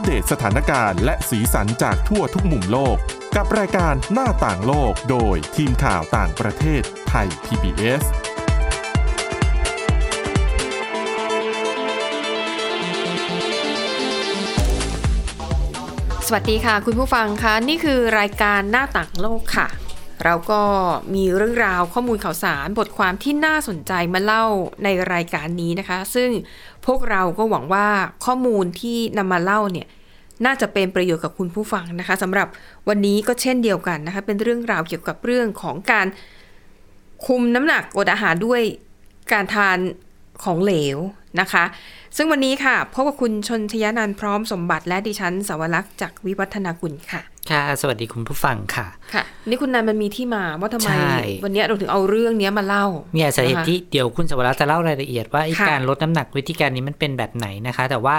ปเดตสถานการณ์และสีสันจากทั่วทุกมุมโลก กับรายการหน้าต่างโลกโดยทีมข่าวต่างประเทศไทย PBS สวัสดีค่ะ คุณผู้ฟังคะนี่คือรายการหน้าต่างโลกค่ะ เราก็มีเรื่องราวข้อมูลข่าวสารบทความที่น่าสนใจมาเล่าในรายการนี้นะคะ ซึ่งพวกเราก็หวังว่าข้อมูลที่นำมาเล่าเนี่ยน่าจะเป็นประโยชน์กับคุณผู้ฟังนะคะสำหรับวันนี้ก็เช่นเดียวกันนะคะ เป็นเรื่องราวเกี่ยวกับเรื่องของการคุมน้ำหนักอดอาหารด้วยการทานของเหลวนะคะ ซึ่งวันนี้ค่ะพบกับคุณชนชยานันพร้อมสมบัติและดิฉันสาวรักษ์จากวิวัฒนากุลค่ะ ค่ะ สวัสดีคุณผู้ฟังค่ะ ค่ะ นี่คุณนันมันมีที่มาว่าทำไมใช่วันนี้เราถึงเอาเรื่องเนี้ยมาเล่ามีสาเหตุนะคะที่เดี๋ยวคุณสวรักษ์จะเล่ารายละเอียดว่าไอ้ค่ะการลดน้ำหนักวิธีการนี้มันเป็นแบบไหนนะคะ แต่ว่า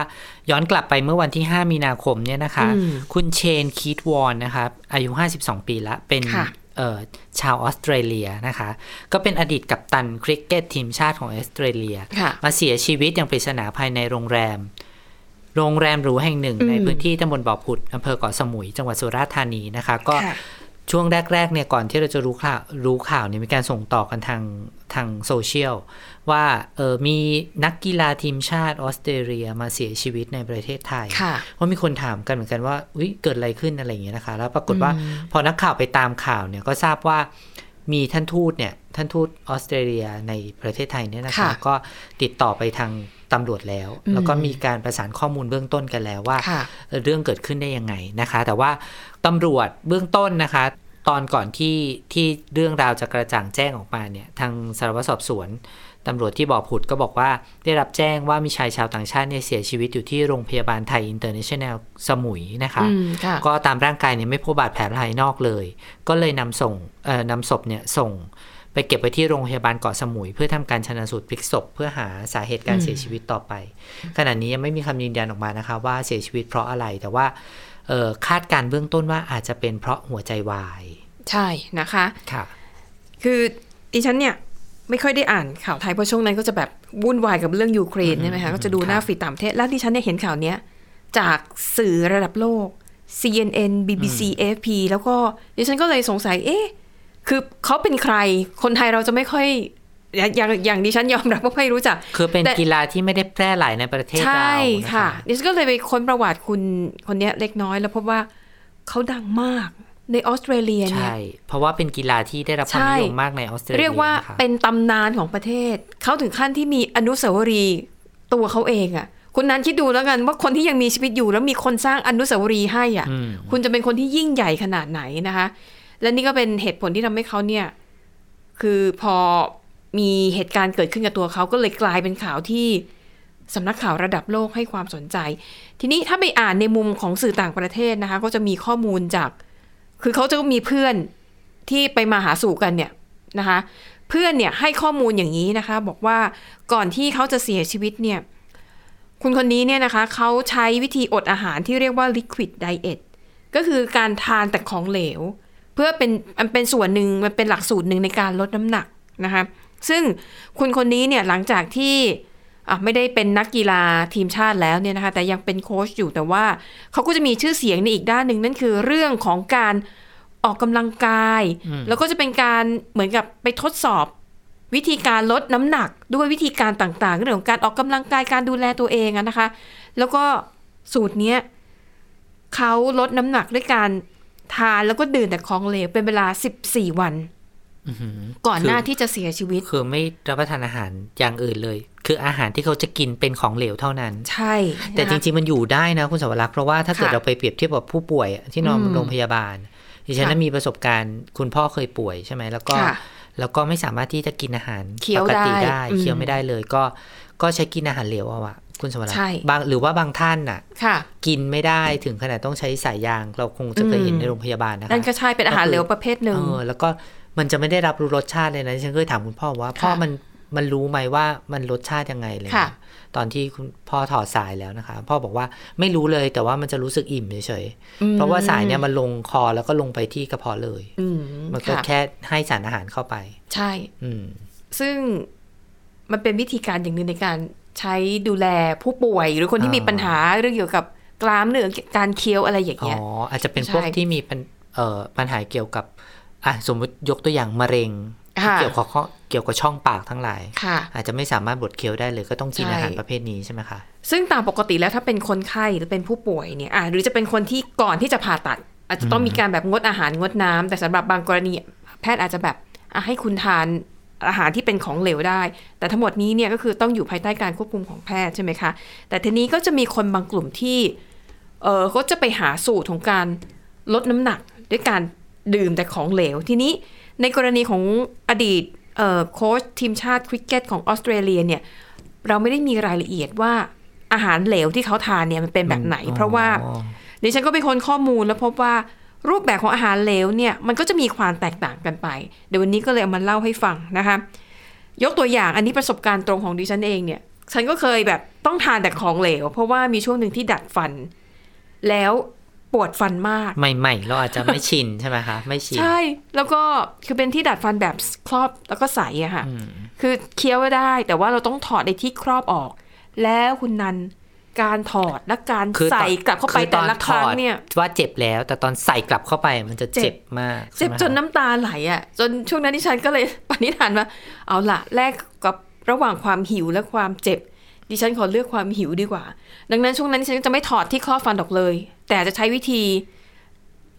ย้อนกลับไปเมื่อวันที่ 5 มีนาคมเนี่ยนะคะอืมคุณเชนคีตวอนนะครับอายุ 52 ปีละเป็นค่ะเอ่อชาวออสเตรเลียนะคะ ก็เป็นอดีตกัปตันคริกเก็ตทีมชาติของออสเตรเลียค่ะมาเสียชีวิตอย่างปริศนาภายในโรงแรม โรงแรมหรูแห่งหนึ่งอืมในพื้นที่ตำบลบ่อผุดอำเภอเกาะสมุยจังหวัดสุราษฎร์ธานีนะคะ ก็ค่ะช่วงแรกๆเนี่ยก่อนที่เราจะรู้ข่าวรู้ข่าวเนี่ยมีการส่งต่อกันทางทางโซเชียล ว่าเออมีนักกีฬาทีมชาติออสเตรเลียมาเสียชีวิตในประเทศไทยค่ะเพราะมีคนถามกันเหมือนกันว่าอุ้ยเกิดอะไรขึ้นอะไรอย่างเงี้ยนะคะ แล้วปรากฏว่าอืมพอนักข่าวไปตามข่าวเนี่ยก็ทราบว่า มีท่านทูตเนี่ยท่านทูตออสเตรเลียในประเทศไทยเนี่ยนะคะค่ะก็ติดต่อไปทางตำรวจแล้วอืมแล้วก็มีการประสานข้อมูลเบื้องต้นกันแล้วว่าค่ะเอ่อเรื่องเกิดขึ้นได้ยังไงนะคะ แต่ว่าตำรวจเบื้องต้นนะคะ ตอนก่อนที่ที่เรื่องราวจะกระจ่างแจ้งออกมาเนี่ยทางสารวัตรสอบสวน ตำรวจที่บ่อผุดก็บอกว่าได้รับแจ้งว่ามีชายชาวต่างชาติเนี่ยเสียชีวิตอยู่ที่โรงพยาบาลไทยอินเตอร์เนชั่นแนลสมุยนะคะอืมค่ะก็ตามร่างกายเนี่ยไม่พบบาดแผลภายนอกเลย ก็เลยนำส่งเอ่อนำศพเนี่ยส่งไปเก็บไว้ที่โรงพยาบาลเกาะสมุย เพื่อทำการชันสูตรพลิกศพเพื่อหาสาเหตุการอืมเสียชีวิตต่อไป ขณะนี้ยังไม่มีคำยืนยันออกมานะคะ ว่าเสียชีวิตเพราะอะไรแต่ว่าเอ่อคาดการณ์เบื้องต้นว่าอาจจะเป็นเพราะหัวใจวาย ใช่นะคะค่ะคือดิฉันเนี่ย ไม่ค่อยได้อ่านข่าวไทยเพราะช่วงนั้นก็จะแบบวุ่นวายกับเรื่องยูเครนใช่ไหมคะก็จะดูหน้าครับฟีดต่างประเทศแล้วดิฉันเนี่ยเห็นข่าวเนี้ยจากสื่อระดับโลก CNN BBC AFP แล้วก็ดิฉันก็เลยสงสัย เอ๊ะคือเขาเป็นใคร คนไทยเราจะไม่ค่อย อย่างอย่างอย่างดิฉันยอมรับว่าไม่รู้จัก คือเป็นแต่กีฬาที่ไม่ได้แพร่หลายในประเทศใช่เรานะค่ะคะดิฉันก็เลยไปค้นประวัติคุณคนเนี้ยเล็กน้อยแล้วพบว่าเขาดังมาก ในออสเตรเลียเนี่ยใช่ เพราะว่าเป็นกีฬาที่ได้รับความใช่นิยมมากในออสเตรเลียเรียกว่านะคะเป็นตำนานของประเทศ เขาถึงขั้นที่มีอนุสาวรีย์ตัวเขาเองอะ่ะคุณนันคิดดูแล้วกันว่าคนที่ยังมีชีวิตอยู่ แล้วมีคนสร้างอนุสาวรีย์ให้อะอืมคุณจะเป็นคนที่ยิ่งใหญ่ขนาดไหนนะคะ และนี่ก็เป็นเหตุผลที่ทำให้เขาเนี่ย คือพอมีเหตุการณ์เกิดขึ้นกับตัวเขาก็เลยกลายเป็นข่าวที่สำนักข่าวระดับโลกให้ความสนใจ ทีนี้ถ้าไปอ่านในมุมของสื่อต่างประเทศนะคะ ก็จะมีข้อมูลจาก คือเขาจะมีเพื่อนที่ไปมาหาสู่กันเนี่ยนะคะ เพื่อนเนี่ยให้ข้อมูลอย่างนี้นะคะ บอกว่าก่อนที่เขาจะเสียชีวิตเนี่ย คุณคนนี้เนี่ยนะคะเขาใช้วิธีอดอาหารที่เรียกว่า liquid diet ก็คือการทานแต่ของเหลว เพื่อเป็นมันเป็นส่วนหนึ่งมันเป็นหลักสูตรหนึ่งในการลดน้ำหนักนะคะ ซึ่งคุณคนนี้เนี่ยหลังจากที่ อะไม่ได้เป็นนักกีฬาทีมชาติแล้วเนี่ยนะคะแต่ยังเป็นโค้ชอยู่แต่ว่าเขาก็จะมีชื่อเสียงในอีกด้านหนึ่งนั่นคือเรื่องของการออกกำลังกาย แล้วก็จะเป็นการเหมือนกับไปทดสอบวิธีการลดน้ำหนักด้วยวิธีการต่างๆ เรื่องของการออกกำลังกายการดูแลตัวเองอะนะคะ แล้วก็สูตรเนี้ยเขาลดน้ำหนักด้วยการทานแล้วก็ดื่มแต่ของเหลวเป็นเวลา14วันอื้อหือก่อนหน้าคือที่จะเสียชีวิต คือไม่รับประทานอาหารอย่างอื่นเลย คืออาหารที่เขาจะกินเป็นของเหลวเท่านั้น ใช่ แต่จริงๆมันอยู่ได้นะคุณสวรักษ์เพรางเพราะว่าถ้าเกิดค่ะเราไปเปรียบเทียบกับผู้ป่วยอะที่นอนอืมโรงพยาบาลดิฉันค่ะน่ะมีประสบการณ์คุณพ่อเคยป่วยใช่ไหมแล้วก็ค่ะแล้วก็ไม่สามารถที่จะกินอาหารเคี้ยวปกติได้ได้อืมเคี้ยวไม่ได้เลย ก็ก็ใช้กินอาหารเหลวเอาอะคุณสวรักใช่ษ์บางหรือว่าบางท่านน่ะค่ะ กินไม่ได้ถึงขนาดต้องใช้สายยาง เราคงจะเคยเห็นอืมในโรงพยาบาลนะคะนั่นก็ใช่เป็นอาหารเหลวประเภทหนึ่งเออแล้วก็มันจะไม่ได้รับรู้รสชาติเลยนะดิฉันเคยถามคุณพ่อว่าพ่อค่ะมัน มันรู้ไหมว่ามันรสชาติยังไงเลยค่ะตอนที่คุณพ่อถอดสายแล้วนะคะ พ่อบอกว่าไม่รู้เลยแต่ว่ามันจะรู้สึกอิ่มเฉยๆเพราะว่าสายเนี่ยมันลงคอแล้วก็ลงไปที่กระเพาะเลยอืมมันก็ค่ะแค่ให้สารอาหารเข้าไป ใช่ อืมซึ่งมันเป็นวิธีการอย่างหนึ่งในการใช้ดูแลผู้ป่วยหรือคนที่อ่ามีมีปัญหาเรื่องเกี่ยวกับกล้ามเนื้อการเคี้ยวอะไรอย่างอ๋อเงี้ยอาจจะเป็นใช่พวกที่มีปัญเอ่อปัญหาเกี่ยวกับอะสมมติยกตัวอย่างมะเร็ง ที่ค่ะเกี่ยวกับข้อเกี่ยวกับช่องปากทั้งหลายค่ะอาจจะไม่สามารถบดเคี้ยวได้เลยก็ต้องกินใช่อาหารประเภทนี้ใช่ไหมคะซึ่งตามปกติแล้วถ้าเป็นคนไข้หรือเป็นผู้ป่วยเนี่ยอะหรือจะเป็นคนที่ก่อนที่จะผ่าตัด อาจจะต้องมีการแบบงดอาหารงดน้ำแต่สำหรับบางกรณีแพทย์อาจจะแบบอะให้คุณทานอาหารที่เป็นของเหลวได้ แต่ทั้งหมดนี้เนี่ยก็คือต้องอยู่ภายใต้การควบคุมของแพทย์ใช่ไหมคะ แต่ทีนี้ก็จะมีคนบางกลุ่มที่ เออเขาจะไปหาสูตรของการลดน้ำหนักด้วยการดื่มแต่ของเหลว ทีนี้ ในกรณีของอดีตเอ่อโค้ชทีมชาติคริกเก็ตของออสเตรเลียเนี่ยเราไม่ได้มีรายละเอียดว่าอาหารเหลวที่เขาทานเนี่ยมันเป็นแบบไหน เพราะว่าอ๋อดิฉันก็ไปค้นข้อมูลแล้วพบว่ารูปแบบของอาหารเหลวเนี่ยมันก็จะมีความแตกต่างกันไป เดี๋ยววันนี้ก็เลยเอามาเล่าให้ฟังนะคะ ยกตัวอย่างอันนี้ประสบการณ์ตรงของดิฉันเองเนี่ย ฉันก็เคยแบบต้องทานแต่ของเหลว เพราะว่ามีช่วงหนึ่งที่ดัดฟัน แล้ว ปวดฟันมาก ใหม่ ๆ เราอาจจะไม่ชินใช่ไหมคะไม่ชิน ใช่ แล้วก็คือเป็นที่ดัดฟันแบบครอบแล้วก็ใสอะค่ะ คือเคี้ยวได้ แต่ว่าเราต้องถอดในที่ครอบออก แล้วคุณนันการถอดและการคือตอนใส่กลับเข้าไปคือแต่ละครั้งถอดเนี่ยว่าเจ็บแล้ว แต่ตอนใส่กลับเข้าไปมันจะเจ็เจ็บบมาก เจ็บใช่ไหมจนน้ำตาไหลอะ่ะ จนช่วงนั้นที่ฉันก็เลยปณิธานว่าเอาละแลกกับระหว่างความหิวและความเจ็บดิฉันขอเลือกความหิวดีกว่า ดังนั้นช่วงนั้นดิฉันก็จะไม่ถอดที่ครอบฟันออกเลย แต่จะใช้วิธี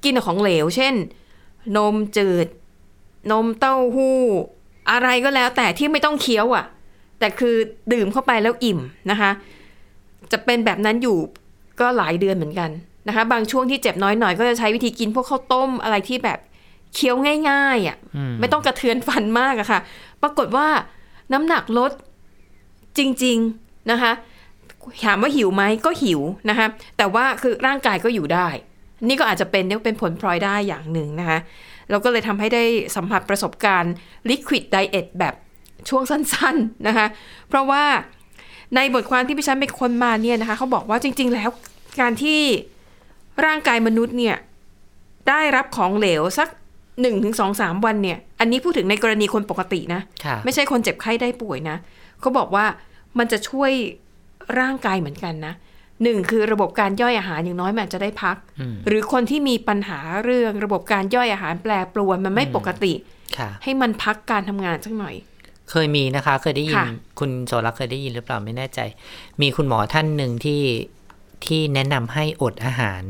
กินของเหลว เช่น นมจืด นมเต้าหู้ อะไรก็แล้วแต่ที่ไม่ต้องเคี้ยวอะ่ะ แต่คือดื่มเข้าไปแล้วอิ่มนะคะ จะเป็นแบบนั้นอยู่ก็หลายเดือนเหมือนกันนะคะ บางช่วงที่เจ็บน้อยหน่อยก็จะใช้วิธีกินพวกข้าวต้มอะไรที่แบบเคี้ยวง่ายๆอะ่ะไม่ต้องกระเทือนฟันมากอะค่ะ ปรากฏว่าน้ำหนักลดจริง ๆนะคะ ถามว่าหิวไหมก็หิวนะคะแต่ว่าคือร่างกายก็อยู่ได้ นี่ก็อาจจะเป็นเรียกว่าเป็นผลพลอยได้อย่างหนึ่งนะคะเราก็เลยทำให้ได้สัมผัสประสบการณ์ liquid diet แบบช่วงสั้นๆนะคะ เพราะว่าในบทความที่พี่ชันไปค้นมาเนี่ยนะคะเขาบอกว่าจริง ๆ แล้วการที่ร่างกายมนุษย์เนี่ยได้รับของเหลวสักหนึ่งถึงสองสามวันเนี่ย อันนี้พูดถึงในกรณีคนปกตินะค่ะไม่ใช่คนเจ็บไข้ได้ป่วยนะ เขาบอกว่ามันจะช่วย ร่างกายเหมือนกันนะหนึ่งคือระบบการย่อยอาหารอย่างน้อยมันอาจจะได้พัก หรือคนที่มีปัญหาเรื่องระบบการย่อยอาหารแปรปรวนมันไม่ปกติค่ะให้มันพักการทำงานสักหน่อย เคยมีนะคะ เคยได้ยินค่ะคุณโสรักษ์เคยได้ยินหรือเปล่าไม่แน่ใจ มีคุณหมอท่านหนึ่งที่ที่แนะนำให้อดอาหาร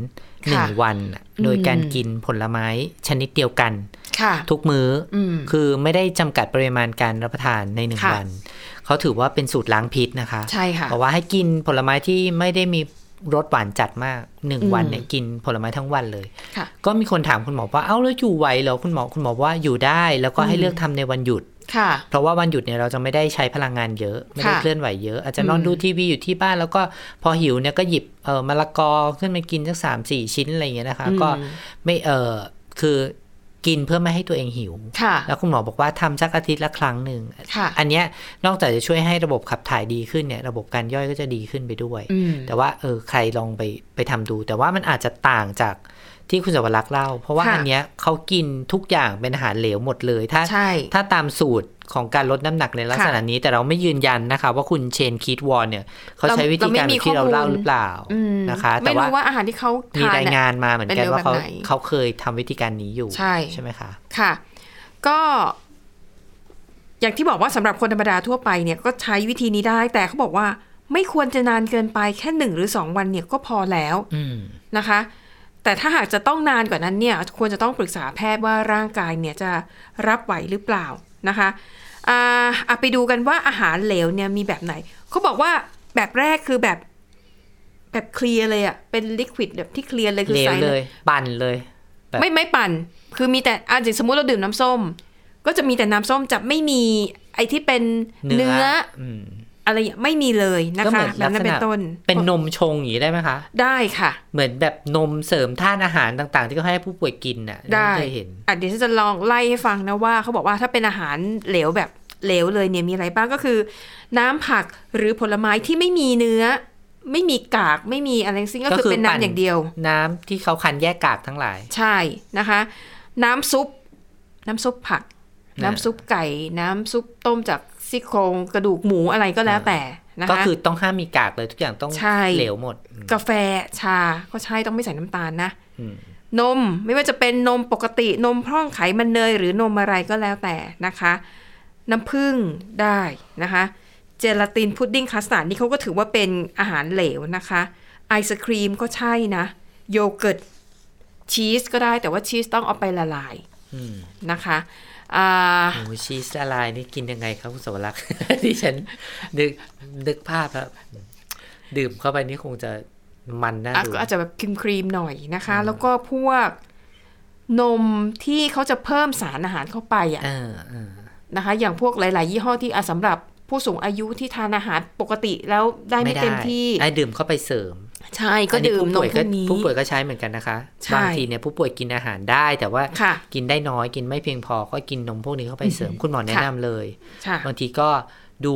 หนึ่งวันน่ะโดยการกินผลไม้ชนิดเดียวกันค่ะทุกมื้ออมคือไม่ได้จำกัดปริมาณการรับประทานในหนึ่งค่ะวัน เขาถือว่าเป็นสูตรล้างพิษนะคะ ใช่ค่ะบอกว่าให้กินผลไม้ที่ไม่ได้มีรสหวานจัดมากหนึ่งอืมวันเนี่ยกินผลไม้ทั้งวันเลยค่ะก็มีคนถามคุณหมอว่าเอ้าแล้วอยู่ไหวเหรอคุณหมอคุณหมอว่าอยู่ได้ แล้วก็ให้เลือกทำในวันหยุดค่ะ เพราะว่าวันหยุดเนี่ยเราจะไม่ได้ใช้พลังงานเยอะ ไม่ได้ค่ะเคลื่อนไหวเยอะ อาจจะนอนดูทีวีอยู่ที่บ้านแล้วก็พอหิวเนี่ยก็หยิบเออมะละกอขึ้นมากินสักสามสี่ชิ้นอะไรอย่างเงี้ยนะคะ ก็ไม่เออคือ กินเพื่อไม่ให้ตัวเองหิวค่ะแล้วคุณหมอบอกว่าทำสักอาทิตย์ละครั้งหนึ่งค่ะอันเนี้ยนอกจากจะช่วยให้ระบบขับถ่ายดีขึ้นเนี่ย ระบบการย่อยก็จะดีขึ้นไปด้วยอืมแต่ว่าเออใครลองไปไปทำดู แต่ว่ามันอาจจะต่างจาก ที่คุณสวรักษ์เล่า เพราะว่าค่ะอันเนี้ยเขากินทุกอย่างเป็นอาหารเหลวหมดเลย ถ้าใช่ถ้าตามสูตรของการลดน้ำหนักในลักษณะนี้แต่เราไม่ยืนยันนะคะ ว่าคุณเชนคีตวอนเนี่ยเขาใช้วิธีการแบบที่เราเล่าหรือเปล่าอืมนะคะแต่ไม่ว่ารู้ว่าอาหารที่เขามีทานรายน่ะงานมาเหมือนกันเป็นว่าเขาแบบไหนเขาเคยทำวิธีการนี้อยู่ใช่ใช่ไหมคะค่ะ ก็อย่างที่บอกว่าสำหรับคนธรรมดาทั่วไปเนี่ยก็ใช้วิธีนี้ได้ แต่เขาบอกว่าไม่ควรจะนานเกินไปแค่หนึ่งหรือสองวันเนี่ยก็พอแล้วอืมนะคะ แต่ถ้าหากจะต้องนานกว่านั้นเนี่ยควรจะต้องปรึกษาแพทย์ว่าร่างกายเนี่ยจะรับไหวหรือเปล่านะคะอ่าอะไปดูกันว่าอาหารเหลวเนี่ยมีแบบไหนเขาบอกว่าแบบแรกคือแบบแบบเคลียร์เลยอะเป็นลิควิดแบบที่เคลียร์เลยคือเลวใสเลย ปั่นเลยแบบไม่ไม่ปั่น คือมีแต่อาจจะสมมุติเราดื่มน้ำส้ม ก็จะมีแต่น้ำส้มจะไม่มีไอ้ที่เป็นเนื้อ อืมอะไรอย่างไม่มีเลยนะก็เหคะมือนแบบนั้นลักษณะเป็นต้น เป็นนมชงอย่างนี้ได้ไหมคะ ได้ค่ะ เหมือนแบบนมเสริมธาตุอาหารต่าง ๆ ที่เขาให้ผู้ป่วยกินน่ะได้เคยเห็นอะเดี๋ยวฉันจะลองไล่ให้ฟังนะว่าเขาบอกว่าถ้าเป็นอาหารเหลวแบบเหลวเลยเนี่ยมีอะไรบ้างก็คือ น้ำผักหรือผลไม้ที่ไม่มีเนื้อ ไม่มีกากไม่มีอะไรทั้งสิ้นก็ก็คือคือเป็นปั่นน้ำอย่างเดียว น้ำที่เขาคันแยกกากทั้งหลาย ใช่นะคะ น้ำซุป น้ำซุปผักนะน้ำซุปไก่ น้ำซุปต้มจาก ซี่โครงกระดูกหมูอะไรก็แล้วแต่นะคะก็คือต้องห้ามมีกากเลยทุกอย่างต้องใช่เหลวหมดอืมกาแฟชาก็ใช่ต้องไม่ใส่น้ำตาลนะอืมนมไม่ว่าจะเป็นนมปกตินมพร่องไขมันเนยหรือนมอะไรก็แล้วแต่นะคะ น้ำผึ้งได้นะคะ เจลาตินพุดดิ้งคัสตาร์ดนี่เขาก็ถือว่าเป็นอาหารเหลวนะคะไอศกรีมก็ใช่นะ โยเกิร์ตชีสก็ได้แต่ว่าชีสต้องเอาไปละลายอืมนะคะ อ่าโอ้ชีสละลายนี่กินยังไงครับคุณสวรักษ์ที่ฉันนึกนึกภาพแล้วดื่มเข้าไปนี่คงจะมันน่าอะดูก็อาจจะแบบครีมครีมๆหน่อยนะคะ แล้วก็พวกนมที่เขาจะเพิ่มสารอาหารเข้าไปอะเออเออนะคะ อย่างพวกหลาย ๆ ยี่ห้อที่อะสำหรับผู้สูงอายุที่ทานอาหารปกติแล้วได้ไม่เต็มที่ไอ้ดื่มเข้าไปเสริม ใช่ก็อันนี้ดื่มผู้นป่มวยพก็วกนี้ผู้ป่วยก็ใช้เหมือนกันนะคะใช่บางทีเนี่ยผู้ป่วยกินอาหารได้แต่ว่าค่ะกินได้น้อยกินไม่เพียงพอก็กินนมพวกนี้เข้าไปเสริมคุณหมอแนะนำเลยค่ะบางทีก็ดู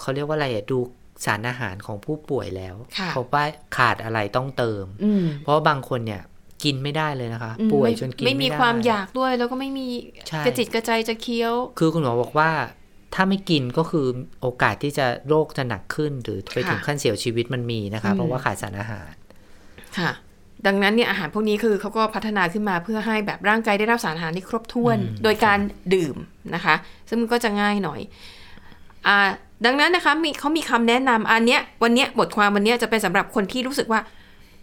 เขาเรียกว่าอะไรอะดูสารอาหารของผู้ป่วยแล้วค่ะพบว่าขาดอะไรต้องเติมอืมเพราะว่าบางคนเนี่ยกินไม่ได้เลยนะคะอืมป่วยไม่จนกินไม่ไม่มีได้ความอยากด้วยแล้วก็ไม่มีใช่กระจิตกระใจจะเคี้ยว คือคุณหมอบอกว่า ถ้าไม่กินก็คือโอกาสที่จะโรคจะหนักขึ้น หรือไปค่ะถึงขั้นเสียชีวิตมันมีนะคะอืมเพราะว่าขาดสารอาหาร ค่ะ ดังนั้นเนี่ยอาหารพวกนี้คือเขาก็พัฒนาขึ้นมาเพื่อให้แบบร่างกายได้รับสารอาหารที่ครบถ้วนอืมโดยการดื่มนะคะ ซึ่งมันก็จะง่ายหน่อยอ่าดังนั้นนะคะมีเขามีคำแนะนำอันเนี้ยวันเนี้ยบทความวันเนี้ยจะเป็นสำหรับคนที่รู้สึกว่า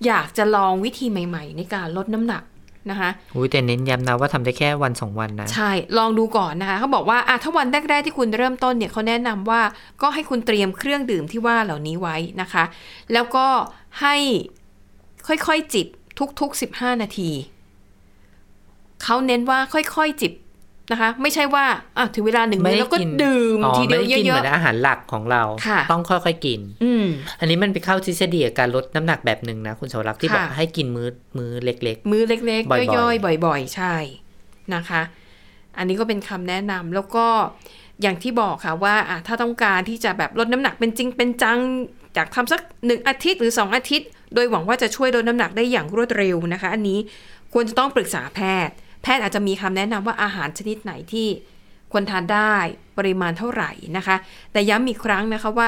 อยากจะลองวิธีใหม่ ๆ ในการลดน้ำหนัก นะคะอุ้ยแต่เน้นย้ำนะว่าทำได้แค่วันสองวันนะ ใช่ ลองดูก่อนนะคะเขาบอกว่าอะถ้าวันแรกๆที่คุณเริ่มต้นเนี่ยเขาแนะนำว่าก็ให้คุณเตรียมเครื่องดื่มที่ว่าเหล่านี้ไว้นะคะ แล้วก็ให้ค่อยๆจิบทุกๆ 15 นาทีเขาเน้นว่าค่อยๆจิบ นะคะ ไม่ใช่ว่าอะถึงเวลาหนึ่งไม่มื้อได้แล้วก็กินดื่มอ๋อทีเดียวไม่ได้กินเยเหอะมือนอาหารหลักของเราค่ะต้องค่อยๆกินๆอืมอันนี้มันไปเข้าทฤษฎีกับการลดน้ำหนักแบบหนึ่งนะคุณสวรักษ์ที่บอกค่ะให้กินมื้อมื้อเล็กมื้อเล็กบ่อยๆๆย่อยๆบ่อย ๆ ใช่นะคะ อันนี้ก็เป็นคำแนะนำแล้วก็อย่างที่บอกค่ะว่าอะถ้าต้องการที่จะแบบลดน้ำหนักเป็นจริงเป็นจังอยากทำสักหนึ่งอาทิตย์หรือสองอาทิตย์ โดยหวังว่าจะช่วยลดน้ำหนักได้อย่างรวดเร็วนะคะ อันนี้ควรจะต้องปรึกษาแพทย์ แพทย์อาจจะมีคำแนะนำว่าอาหารชนิดไหนที่ควรทานได้ปริมาณเท่าไหร่นะคะ แต่ย้ำอีกครั้งนะคะว่า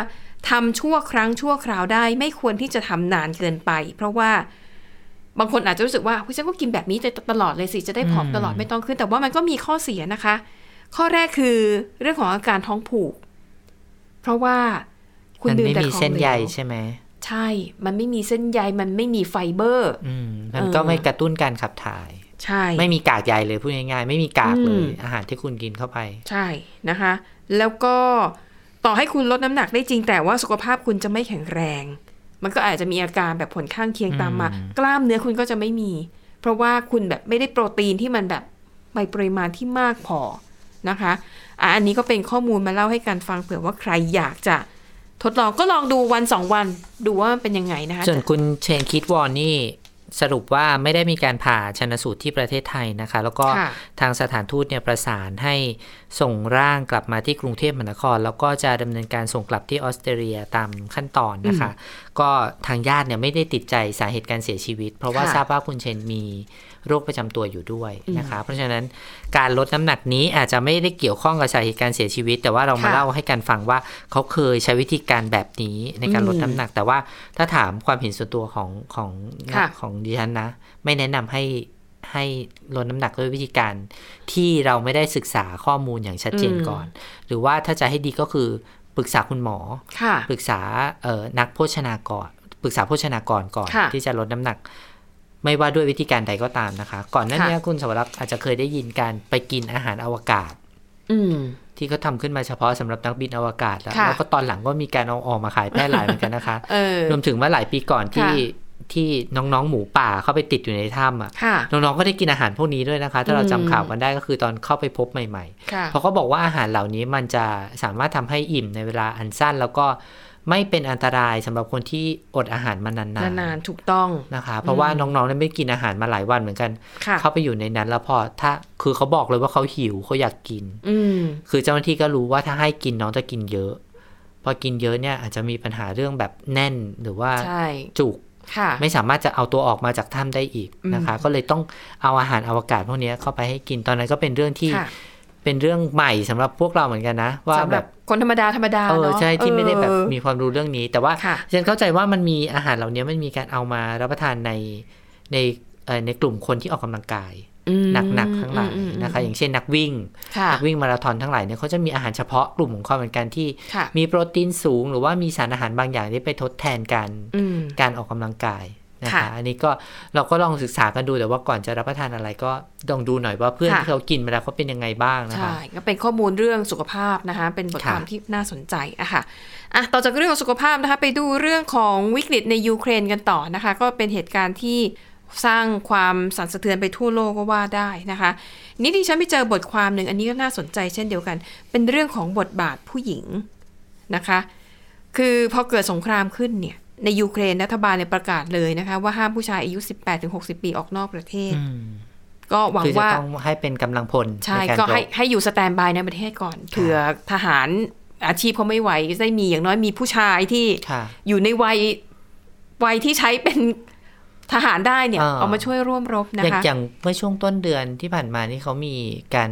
ทำชั่วครั้งชั่วคราวได้ไม่ควรที่จะทำนานเกินไป เพราะว่าบางคนอาจจะรู้สึกว่าเฮ้ยฉันก็กินแบบนี้ตลอดเลยสิจะได้ผอมอืมตลอดไม่ต้องขึ้น แต่ว่ามันก็มีข้อเสียนะคะ ข้อแรกคือเรื่องของอาการท้องผูก เพราะว่าๆคุณมันดื่มไม่แต่มีของเส้นเหลใยวใช่ไหมใช่ มันไม่มีเส้นใยมันไม่มีไฟเบอร์ อืมมันเออก็ไม่กระตุ้นการขับถ่าย ใช่ ไม่มีกากใยเลยพูดง่ายๆ ไม่มีกากเลอืยมอาหารที่คุณกินเข้าไป ใช่นะคะ แล้วก็ต่อให้คุณลดน้ำหนักได้จริงแต่ว่าสุขภาพคุณจะไม่แข็งแรง มันก็อาจจะมีอาการแบบผลข้างเคียงตามมาอืมกล้ามเนื้อคุณก็จะไม่มี เพราะว่าคุณแบบไม่ได้โปรตีนที่มันแบบในปริมาณที่มากพอนะคะอะอันนี้ก็เป็นข้อมูลมาเล่าให้กันฟังเผื่อว่าใครอยากจะทดลองก็ลองดูวันสองวันดูว่ามันเป็นยังไงนะคะส่วนคุณเชนคิดวอนนี่ สรุปว่าไม่ได้มีการผ่าชนสูตรที่ประเทศไทยนะคะ แล้วก็ค่ะทางสถานทูตเนี่ยประสานให้ส่งร่างกลับมาที่กรุงเทพมหานคร แล้วก็จะดำเนินการส่งกลับที่ออสเตรเลียตามขั้นตอนนะคะ ก็ทางญาติเนี่ยไม่ได้ติดใจสาเหตุการเสียชีวิต เพราะว่าค่ะทราบว่าคุณเชนมีโรคประจำตัวอยู่ด้วยนะคะ เพราะฉะนั้นการลดน้ำหนักนี้อาจจะไม่ได้เกี่ยวข้องกับสาเหตุการเสียชีวิต แต่ว่าเรามาค่ะเล่าให้กันฟังว่าเขาเคยใช้วิธีการแบบนี้ในการลดน้ำหนัก แต่ว่าถ้าถามความเห็นส่วนตัวของของค่ะของดิฉันนะ ไม่แนะนำให้ให้ลดน้ำหนักด้วยวิธีการที่เราไม่ได้ศึกษาข้อมูลอย่างชัดเจนก่อน หรือว่าถ้าจะให้ดีก็คือ ปรึกษาคุณหมอค่ะปรึกษาเอ่อนักโภชนากร ปรึกษาโภชนากรก่อนค่ะที่จะลดน้ำหนัก ไม่ว่าด้วยวิธีการใดก็ตามนะคะ ก่อนหน้านี้ค่ะคุณสวรักษ์อาจจะเคยได้ยินการไปกินอาหารอวกาศ อืมที่เขาทำขึ้นมาเฉพาะสำหรับนักบินอวกาศแล้วค่ะแล้วก็ตอนหลังก็มีการเอาออกมาขายแพร่หลายเหมือนกันนะคะเออรวมถึงว่าหลายปีก่อนที่ค่ะ ที่น้องๆหมูป่าเข้าไปติดอยู่ในถ้ำอะค่ะน้องๆก็ได้กินอาหารพวกนี้ด้วยนะคะ ถ้าเราอืมจำข่าวกันได้ก็คือตอนเข้าไปพบใหม่ค่ะๆเพราะเขาบอกว่าอาหารเหล่านี้มันจะสามารถทำให้อิ่มในเวลาอันสั้นแล้วก็ไม่เป็นอันตรายสำหรับคนที่อดอาหารมานานนานๆถูกต้องๆนะคะ เพราะว่าน้องๆเนี่ยไม่ได้กินอาหารมาหลายวันเหมือนกันค่ะเข้าไปอยู่ในนั้นแล้วพอถ้าคือเขาบอกเลยว่าเขาหิวเขาอยากกิน อืมคือเจ้าหน้าที่ก็รู้ว่าถ้าให้กินน้องจะกินเยอะ พอกินเยอะเนี่ยอาจจะมีปัญหาเรื่องแบบแน่นหรือว่าใช่จุกค่ะ ไม่สามารถจะเอาตัวออกมาจากถ้ำได้อีกนะคะ ก็เลยต้องเอาอาหารอวกาศพวกนี้เข้าไปให้กินตอนนั้นก็เป็นเรื่องที่ค่ะเป็นเรื่องใหม่สำหรับพวกเราเหมือนกันนะ ว่าสำหแบรับบคนธรรมดาธรรมดาเออเนาะใช่ที่ไม่ได้แบบเออมีความรู้เรื่องนี้ แต่ว่าค่ะฉันเข้าใจว่ามันมีอาหารเหล่านี้มันมีการเอามารับประทานในในเอ่อในกลุ่มคนที่ออกกำลังกายอืม หนักๆทั้งหลายอืมอืมนะคะ อย่างเช่นนักวิ่งค่ะนักวิ่งมาราธอนทั้งหลายเนี่ยเขาจะมีอาหารเฉพาะกลุ่มของเขาเหมือนกันที่ค่ะมีโปรตีนสูง หรือว่ามีสารอาหารบางอย่างที่ไปทดแทนการอืมการออกกำลังกายนะค่ะคะอันนี้ก็เราก็ลองศึกษากันดูแต่ว่าก่อนจะรับประทานอะไรก็ลองดูหน่อยว่าเพื่อนค่ะที่เขากินมาแล้วเขาเป็นยังไงบ้างนะคะใช่ก็เป็นข้อมูลเรื่องสุขภาพนะคะ เป็นบทความค่ะที่น่าสนใจอะค่ะอะต่อจากเรื่องของสุขภาพนะคะ ไปดูเรื่องของวิกฤตในยูเครนกันต่อนะคะ ก็เป็นเหตุการณ์ที่ สร้างความสั่นสะเทือนไปทั่วโลกก็ว่าได้นะคะ นี่ดิฉันไปเจอบทความหนึ่งอันนี้ก็น่าสนใจเช่นเดียวกัน เป็นเรื่องของบทบาทผู้หญิงนะคะ คือพอเกิดสงครามขึ้นเนี่ยในยูเครนรัฐบาลเนี่ยประกาศเลยนะคะ ว่าห้ามผู้ชายอายุ 18-60 ปีออกนอกประเทศอืมก็หวังคือจะว่าต้องให้เป็นกำลังพลใช่นการก็ให้รบให้อยู่สแตนบายในประเทศก่อนเผื่อทหารอาชีพเขาไม่ไหวจะได้มีอย่างน้อยมีผู้ชายที่ค่ะอยู่ในวัยวัยที่ใช้เป็น ทหารได้เนี่ยอ่าเอามาช่วยร่วมรบนะอย่างคะอย่างเมื่อช่วงต้นเดือนที่ผ่านมานี่เขามีการ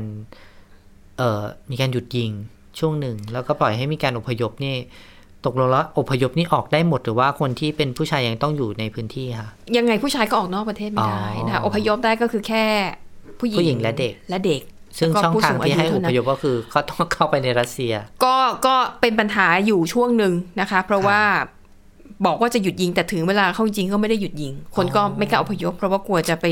เอ่อมีการหยุดยิงช่วงหนึ่ง แล้วก็ปล่อยให้มีการอพยพนี่ตกลงแล้วอพยพนี่ออกได้หมดหรือว่าคนที่เป็นผู้ชายยังต้องอยู่ในพื้นที่ค่ะยังไงผู้ชายก็ออกนอกประเทศไม่ได้นะคะอ๋ออพยพได้ก็คือแค่ผู้หญิงผู้หญิงและเด็กและเด็ก ซึ่งแล้วก็ช่องผู้ทางสูที่ให้อเท่พนั้นยพก็คือเขาต้องเข้าไปในรัสเซีย ก็ก็เป็นปัญหาอยู่ช่วงหนึ่งนะคะ เพราะว่า บอกว่าจะหยุดยิงแต่ถึงเวลาเข้าจริงก็ไม่ได้หยุดยิง คนก็ไม่กล้าอพยพเพราะว่ากลัวจะไป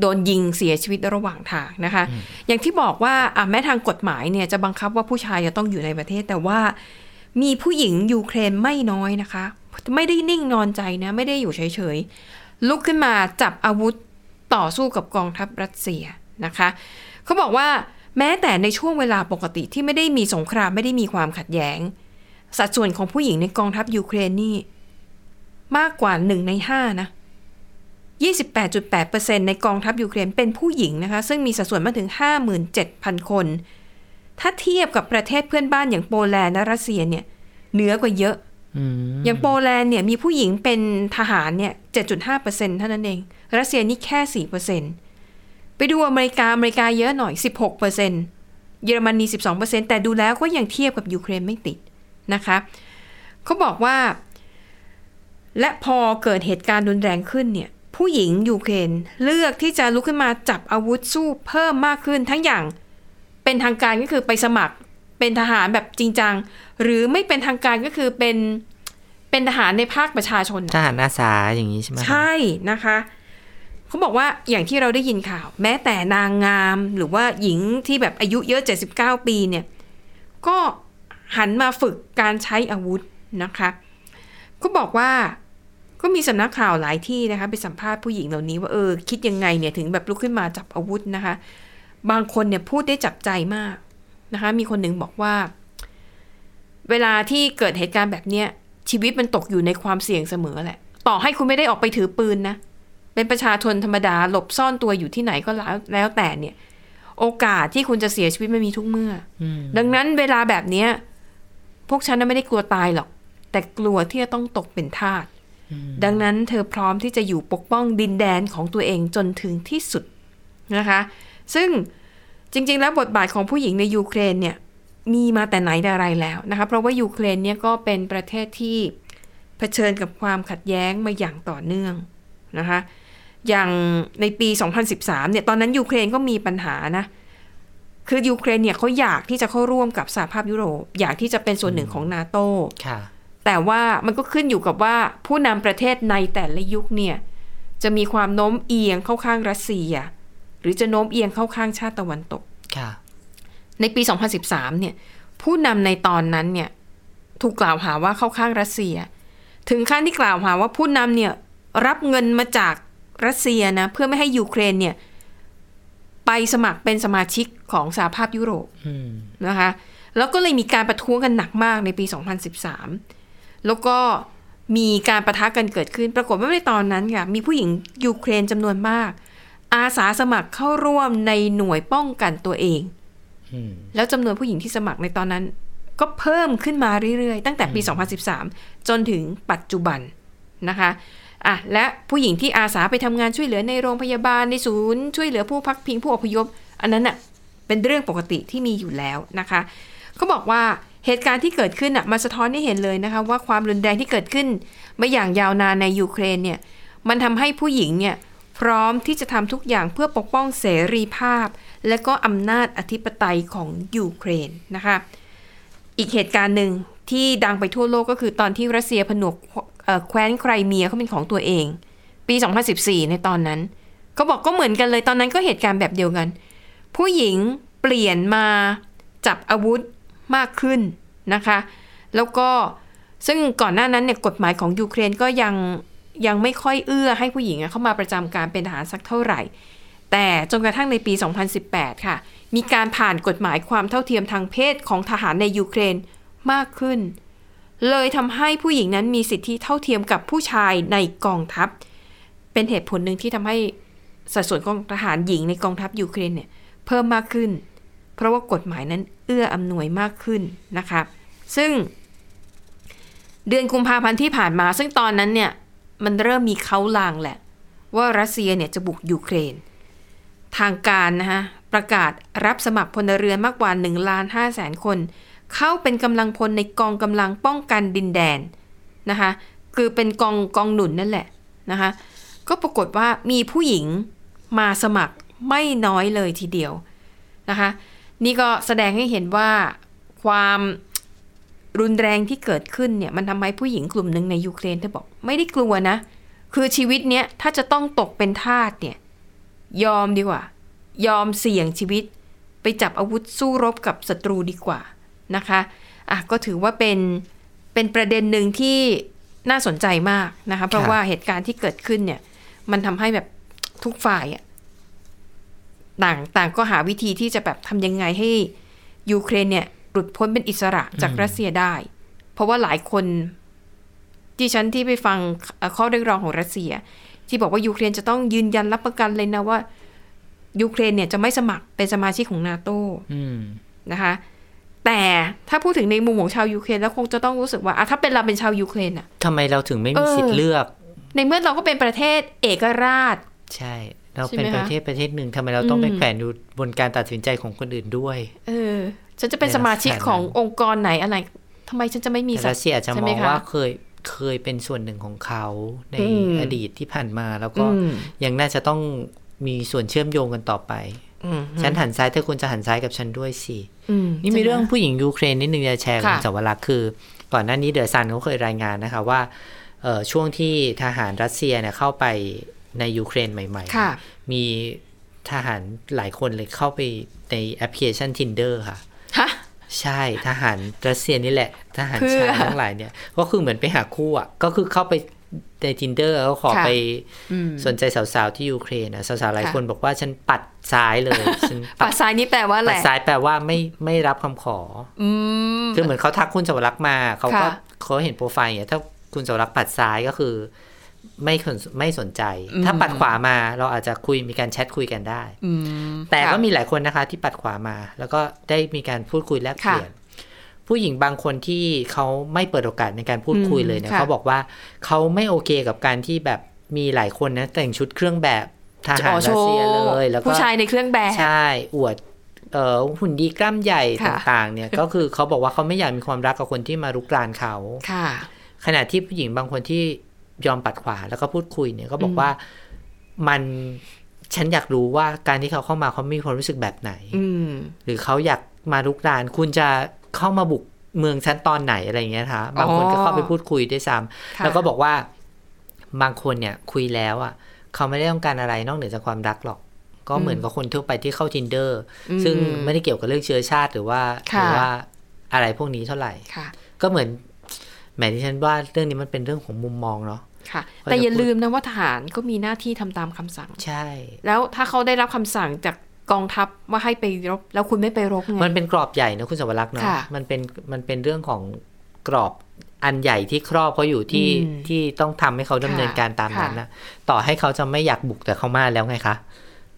โดนยิงเสียชีวิตระหว่างทางนะคะ อย่างที่บอกว่าอะแม้ทางกฎหมายเนี่ยจะบังคับว่าผู้ชายจะต้องอยู่ในประเทศ แต่ว่ามีผู้หญิงยูเครนไม่น้อยนะคะ ไม่ได้นิ่งนอนใจนะไม่ได้อยู่เฉยๆลุกขึ้นมาจับอาวุธต่อสู้กับกองทัพรัสเซียนะคะเขาบอกว่าแม้แต่ในช่วงเวลาปกติที่ไม่ได้มีสงครามไม่ได้มีความขัดแย้ง สัดส่วนของผู้หญิงในกองทัพยูเครนนี่ มากกว่าหนึ่งในห้านะ 28.8%ในกองทัพยูเครนเป็นผู้หญิงนะคะ ซึ่งมีสัดส่วนมากถึง 57,000 คน ถ้าเทียบกับประเทศเพื่อนบ้านอย่างโปแลนด์และรัสเซียเนี่ยเหนือกว่าเยอะอืมอย่างโปแลนด์เนี่ยมีผู้หญิงเป็นทหารเนี่ย 7.5%เท่านั้นเอง รัสเซียนี่แค่ 4%ไปดูอเมริกา อเมริกาเยอะหน่อย 16%เยอรมนี 12%แต่ดูแล้วก็ยังเทียบกับยูเครนไม่ติดนะคะ เขาบอกว่า และพอเกิดเหตุการณ์รุนแรงขึ้นเนี่ยผู้หญิงยูเครนเลือกที่จะลุกขึ้นมาจับอาวุธสู้เพิ่มมากขึ้นทั้งอย่าง เป็นทางการก็คือไปสมัครเป็นทหารแบบจริงจัง หรือไม่เป็นทางการก็คือเป็นเป็นทหารในภาคประชาชนทน่ะหารอาสาอย่างนี้ใช่ไหมคะใช่นะคะเขาบอกว่าอย่างที่เราได้ยินข่าว แม้แต่นางงามหรือว่าหญิงที่แบบอายุเยอะ 79 ปีเนี่ยก็หันมาฝึกการใช้อาวุธนะคะก็บอกว่า ก็มีสำนักข่าวหลายที่นะคะ ไปสัมภาษณ์ผู้หญิงเหล่านี้ว่าเออคิดยังไงเนี่ยถึงแบบลุกขึ้นมาจับอาวุธนะคะ บางคนเนี่ยพูดได้จับใจมากนะคะ มีคนหนึ่งบอกว่า เวลาที่เกิดเหตุการณ์แบบเนี้ยชีวิตมันตกอยู่ในความเสี่ยงเสมอแหละ ต่อให้คุณไม่ได้ออกไปถือปืนนะ เป็นประชาชนธรรมดาหลบซ่อนตัวอยู่ที่ไหนก็แล้วแล้วแต่เนี่ย โอกาสที่คุณจะเสียชีวิตมันมีทุกเมื่ออมดังนั้นเวลาแบบเนี้ยพวกฉันน่ะไม่ได้กลัวตายหรอก แต่กลัวที่จะต้องตกเป็นทาส ดังนั้นเธอพร้อมที่จะอยู่ปกป้องดินแดนของตัวเองจนถึงที่สุดนะคะ ซึ่งจริง ๆ แล้วบทบาทของผู้หญิงในยูเครนเนี่ยมีมาแต่ไหนแต่ไรแล้วนะคะ เพราะว่ายูเครนเนี่ยก็เป็นประเทศที่เผชิญกับความขัดแย้งมาอย่างต่อเนื่องนะคะอย่างในปี 2013 เนี่ย ตอนนั้นยูเครนก็มีปัญหานะ คือยูเครนเนี่ยเขาอยากที่จะเข้าร่วมกับสหภาพยุโรป อยากที่จะเป็นส่วนหนึ่งของนาโตค่ะ แต่ว่ามันก็ขึ้นอยู่กับว่าผู้นำประเทศในแต่ละยุคเนี่ยจะมีความโน้มเอียงเข้าข้างรัสเซีย หรือจะโน้มเอียงเข้าข้างชาติตะวันตกค่ะในปี 2013 เนี่ย ผู้นำในตอนนั้นเนี่ย ถูกกล่าวหาว่าเข้าข้างรัสเซีย ถึงขั้นที่กล่าวหาว่าผู้นำเนี่ย รับเงินมาจากรัสเซียนะ เพื่อไม่ให้ยูเครนเนี่ย ไปสมัครเป็นสมาชิกของสหภาพยุโรปอืมนะคะ แล้วก็เลยมีการประท้วงกันหนักมากในปี 2013 แล้วก็มีการประทะกันเกิดขึ้น ปรากฏว่าในตอนนั้นค่ะมีผู้หญิงยูเครนจำนวนมาก อาสาสมัครเข้าร่วมในหน่วยป้องกันตัวเองอืมแล้วจำนวนผู้หญิงที่สมัครในตอนนั้น ก็เพิ่มขึ้นมาเรื่อยๆ ตั้งแต่ปี 2013 จนถึงปัจจุบันนะคะอะและผู้หญิงที่อาสาไปทำงานช่วยเหลือในโรงพยาบาลในศูนย์ ช่วยเหลือผู้พักพิงผู้อพยพ อันนั้นน่ะเปเป็นเรื่องปกติที่มีอยู่แล้วนะคะเขาบอกว่า เหตุการณ์ที่เกิดขึ้นอะมาสะท้อนให้เห็นเลยนะคะว่าความรุนแรงที่เกิดขึ้นมาอย่างยาวนานในยูเครนเนี่ยมันทำให้ผู้หญิงเนี่ยพร้อมที่จะทำทุกอย่างเพื่อปกป้องเสรีภาพ และก็อำนาจอธิปไตยของยูเครนนะคะอีกเหตุการณ์หนึ่งที่ดังไปทั่วโลกก็คือตอนที่รัสเซียผนวกแคว้นไครเมียเขาเป็นของตัวเอง ปี 2014 ในตอนนั้นเขาบอกก็เหมือนกันเลยตอนนั้นก็เหตุการณ์แบบเดียวกัน ผู้หญิงเปลี่ยนมาจับอาวุธ มากขึ้นนะคะ แล้วก็ซึ่งก่อนหน้านั้นเนี่ยกฎหมายของยูเครนก็ยังยังไม่ค่อยเอื้อให้ผู้หญิงเข้ามาประจำการเป็นทหารสักเท่าไหร่ แต่จนกระทั่งในปี 2018 ค่ะ มีการผ่านกฎหมายความเท่าเทียมทางเพศของทหารในยูเครนมากขึ้น เลยทำให้ผู้หญิงนั้นมีสิทธิเท่าเทียมกับผู้ชายในกองทัพ เป็นเหตุผลหนึ่งที่ทำให้สัดส่วนของทหารหญิงในกองทัพยูเครนเนี่ยเพิ่มมากขึ้น เพราะว่ากฎหมายนั้นเอื้ออำนวยมากขึ้นนะคะ ซึ่งเดือนกุมภาพันธ์ที่ผ่านมา ซึ่งตอนนั้นเนี่ยมันเริ่มมีเขาลางแหละ ว่ารัสเซียเนี่ยจะบุกยูเครน ทางการนะคะประกาศรับสมัครพลเรือนมากกว่า1ล้าน5แสนคน เข้าเป็นกำลังพลในกองกำลังป้องกันดินแดนนะคะคือเป็นกองกองหนุนนั่นแหละนะคะก็ปรากฏว่ามีผู้หญิงมาสมัครไม่น้อยเลยทีเดียวนะคะ นี่ก็แสดงให้เห็นว่าความรุนแรงที่เกิดขึ้นเนี่ยมันทำให้ผู้หญิงกลุ่มหนึ่งในยูเครนเธอบอกไม่ได้กลัวนะ คือชีวิตเนี้ยถ้าจะต้องตกเป็นทาสเนี่ยยอมดีกว่า ยอมเสี่ยงชีวิต ไปจับอาวุธสู้รบกับศัตรูดีกว่านะคะอะก็ถือว่าเป็นเป็นประเด็นหนึ่งที่น่าสนใจมากนะคะ เพราะว่าเหตุการณ์ที่เกิดขึ้นเนี่ย มันทำให้แบบทุกฝ่ายอะ ต่างต่างก็หาวิธีที่จะแบบทำยังไงให้ยูเครนเนี่ยหลุดพ้นเป็นอิสระจากรัสเซียได้ เพราะว่าหลายคนที่ฉันที่ไปฟังเอ่อข้อเรียกร้องของรัสเซีย ที่บอกว่ายูเครนจะต้องยืนยันรับประกันเลยนะว่ายูเครนเนี่ยจะไม่สมัครเป็นสมาชิกของนาโตอืมนะคะ แต่ถ้าพูดถึงในมุมของชาวยูเครนแล้วคงจะต้องรู้สึกว่าอะถ้าเป็นเราเป็นชาวยูเครนอะทำไมเราถึงไม่มีเออสิทธิ์เลือก ในเมื่อเราก็เป็นประเทศเอกราช ใช่ เราใช่เป็นไหมคะประเทศประเทศหนึ่งทำไมเราต้องไปอืมแขวนอยู่บนการตัดสินใจของคนอื่นด้วย เออ ฉันจะเป็นในสมาชิกลักษณะของนั้นองค์กรไหนอะไรทำไมฉันจะไม่มีแต่สัรัสเซียอาจจะใช่มไหองคะว่าเคยเคยเป็นส่วนหนึ่งของเขาในอืมอดีตที่ผ่านมาแล้วก็อืมยังน่าจะต้องมีส่วนเชื่อมโยงกันต่อไปอืมฉันหันซ้ายเธอควรจะหันซ้ายกับฉันด้วยสิอืนี่มีใช่ไหเรื่องผู้หญิงยูเครนนิดนึงจะแชร์ค่ะคุณสวรักษ์คือ ก่อนหน้านี้ The Sun เขาเคยรายงานนะคะว่าเอ่อช่วงที่ทหารรัสเซียเนี่ยเข้าไป ในยูเครนใหม่ๆค่ะมีทหารหลายคนเลยเข้าไปในแอปพลิเคชัน Tinder ค่ะฮะใช่ทหารรัสเซียนี่แหละ ทหารเพื่อชายทั้งหลายเนี่ย ก็คือเหมือนไปหาคู่อะ ก็คือเข้าไปใน tinder แล้วขอค่ะไปอืมสนใจสาวๆ ที่ยูเครนนะสาวๆ หลายค่ะคนบอกว่าฉันปัดซ้ายเลยฉันปัดซ้ายนี่แปลว่าอะไรปัดซ้ายแปลว่าไม่ไม่รับคำขออืมคือเหมือนเขาทักคุณสวรักษ์มา เขาก็ค่ะเขาเห็นโปรไฟล์เนี่ยถ้าคุณสวรักษ์ปัดซ้ายก็คือ ไม่สนไม่สนใจอืมถ้าปัดขวามาเราอาจจะคุยมีการแชทคุยกันได้อืมแต่ก็ค่ะมีหลายคนนะคะที่ปัดขวามา แล้วก็ได้มีการพูดคุยแลกเปลี่ยน ผู้หญิงบางคนที่เขาไม่เปิดโอกาสในการพูดคุยเลยเนี่ยค่ะเขาบอกว่าเขาไม่โอเคกับการที่แบบมีหลายคนนะแต่งชุดเครื่องแบบทหารอ๋อโชรัสว์เซียเลยแล้วก็ผู้ชายในเครื่องแบบใช่อวดเอ่อหุ่นดีกล้ามใหญ่ค่ะต่างๆ เนี่ยก็คือเขาบอกว่าเขาไม่อยากมีความรักกับคนที่มารุกรานเขาค่ะ ขณะที่ผู้หญิงบางคนที่ ยอมปัดขวาแล้วก็พูดคุยเนี่ยก็บอกว่ามันฉันอยากรู้ว่าการที่เขาเข้ามาเขามีความรู้สึกแบบไหนอืมหรือเขาอยากมาลุกราน คุณจะเข้ามาบุกเมืองชั้นตอนไหนอะไรอย่างเงี้ยนะคะบางคนก็เข้าไปพูดคุยด้วยซ้ำค่ะแล้วก็บอกว่าบางคนเนี่ยคุยแล้วอะ เขาไม่ได้ต้องการอะไรนอกเหนือจากความรักหรอก ก็เหมือนกับคนทั่วไปที่เข้า tinder อืมซึ่งไม่ได้เกี่ยวกับเรื่องเชื้อชาติหรือว่าหค่ะรือว่าอะไรพวกนี้เท่าไหร่ค่ะก็เหมือนแหมที่ฉันว่าเรื่องนี้มันเป็นเรื่องของมุมมองเนาะ ค่ะก็จะแต่อย่าพูดลืมนะว่าทหารก็มีหน้าที่ทำตามคำสั่ง ใช่ แล้วถ้าเขาได้รับคำสั่งจากกองทัพว่าให้ไปรบ แล้วคุณไม่ไปรบไงมันเป็นกรอบใหญ่นะคุณสวรักษ์เนาะค่ะมันเป็นมันเป็นเรื่องของกรอบอันใหญ่ที่ครอบเขาอยู่ที่อืมที่ต้องทำให้เขาดำเนินการตามนั้นค่ะนะต่อให้เขาจะไม่อยากบุกแต่เขามาแล้วไงคะ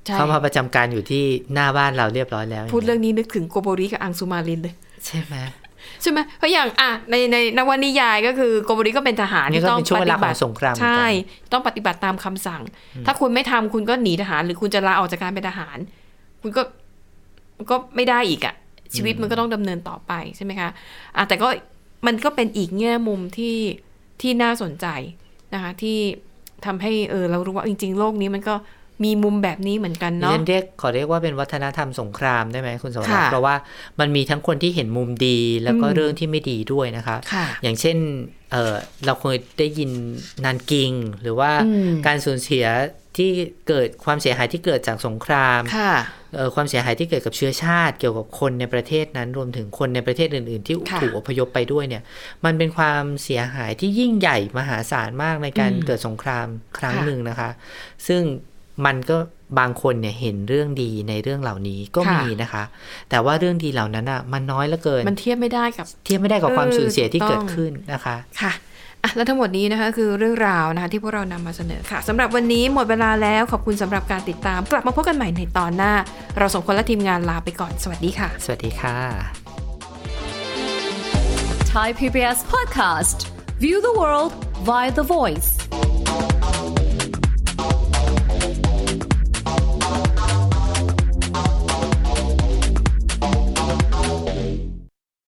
ใช่เขามาประจำการอยู่ที่หน้าบ้านเราเรียบร้อยแล้ว พูดเรื่องนี้นึกถึงโกโบริกับอังสุมาลินเลย ใช่ไหม ใช่ไหมเพราะอย่างอะในในนวนิยายก็คือโกโบริก็เป็นทหารนี่ก็ที่ต้องเป็นช่วงปเวฏิลาขบัองติสงครามเหมือนใช่กันต้องปฏิบัติตามคำสั่ง ถ้าคุณไม่ทำคุณก็หนีทหาร หรือคุณจะลาออกจากการเป็นทหาร คุณก็ก็ไม่ได้อีกอะชีวิตมันก็ต้องดำเนินต่อไปใช่ไหมคะอะแต่ก็มันก็เป็นอีกแง่มุมที่ที่น่าสนใจนะคะที่ทำให้เออเรารู้ว่าจริง ๆ โลกนี้มันก็ มีมุมแบบนี้เหมือนกันดิเนาะฉันเรียกขอเรียกว่าเป็นวัฒนธรรมสงครามได้ไหมคุณสวรรค่ะค์เพราะว่ามันมีทั้งคนที่เห็นมุมดีแล้วก็อืมเรื่องที่ไม่ดีด้วยนะคะค่ะอย่างเช่นเออเราเคยได้ยินนานกิง หรือว่าอืมการสูญเสียที่เกิดความเสียหายที่เกิดจากสงครามค่ะเอ่อความเสียหายที่เกิดกับเชื้อชาติ เกี่ยวกับคนในประเทศนั้นรวมถึงคนในประเทศอื่น ๆ ที่ค่ะถูกอพยพไปด้วยเนี่ย มันเป็นความเสียหายที่ยิ่งใหญ่มหาศาลมากในการอืมเกิดสงครามครั้งค่ะหนึ่งนะคะ ซึ่ง มันก็บางคนเนี่ยเห็นเรื่องดีในเรื่องเหล่านี้ก็ค่ะมีนะคะ แต่ว่าเรื่องดีเหล่านั้นอะ มันน้อยเหลือเกิน มันเทียบไม่ได้กับ เทียบไม่ได้กับความเออสูญเสียที่ถูกต้องเกิดขึ้นนะคะค่ะอะและทั้งหมดนี้นะคะคือเรื่องราวนะคะที่พวกเรานำมาเสนอค่ะสำหรับวันนี้หมดเวลาแล้วขอบคุณสำหรับการติดตาม กลับมาพบกันใหม่ในตอนหน้า เราสองคนและทีมงานลาไปก่อนสวัสดีค่ะ สวัสดีค่ะ Thai PBS podcast. View the world via the voice.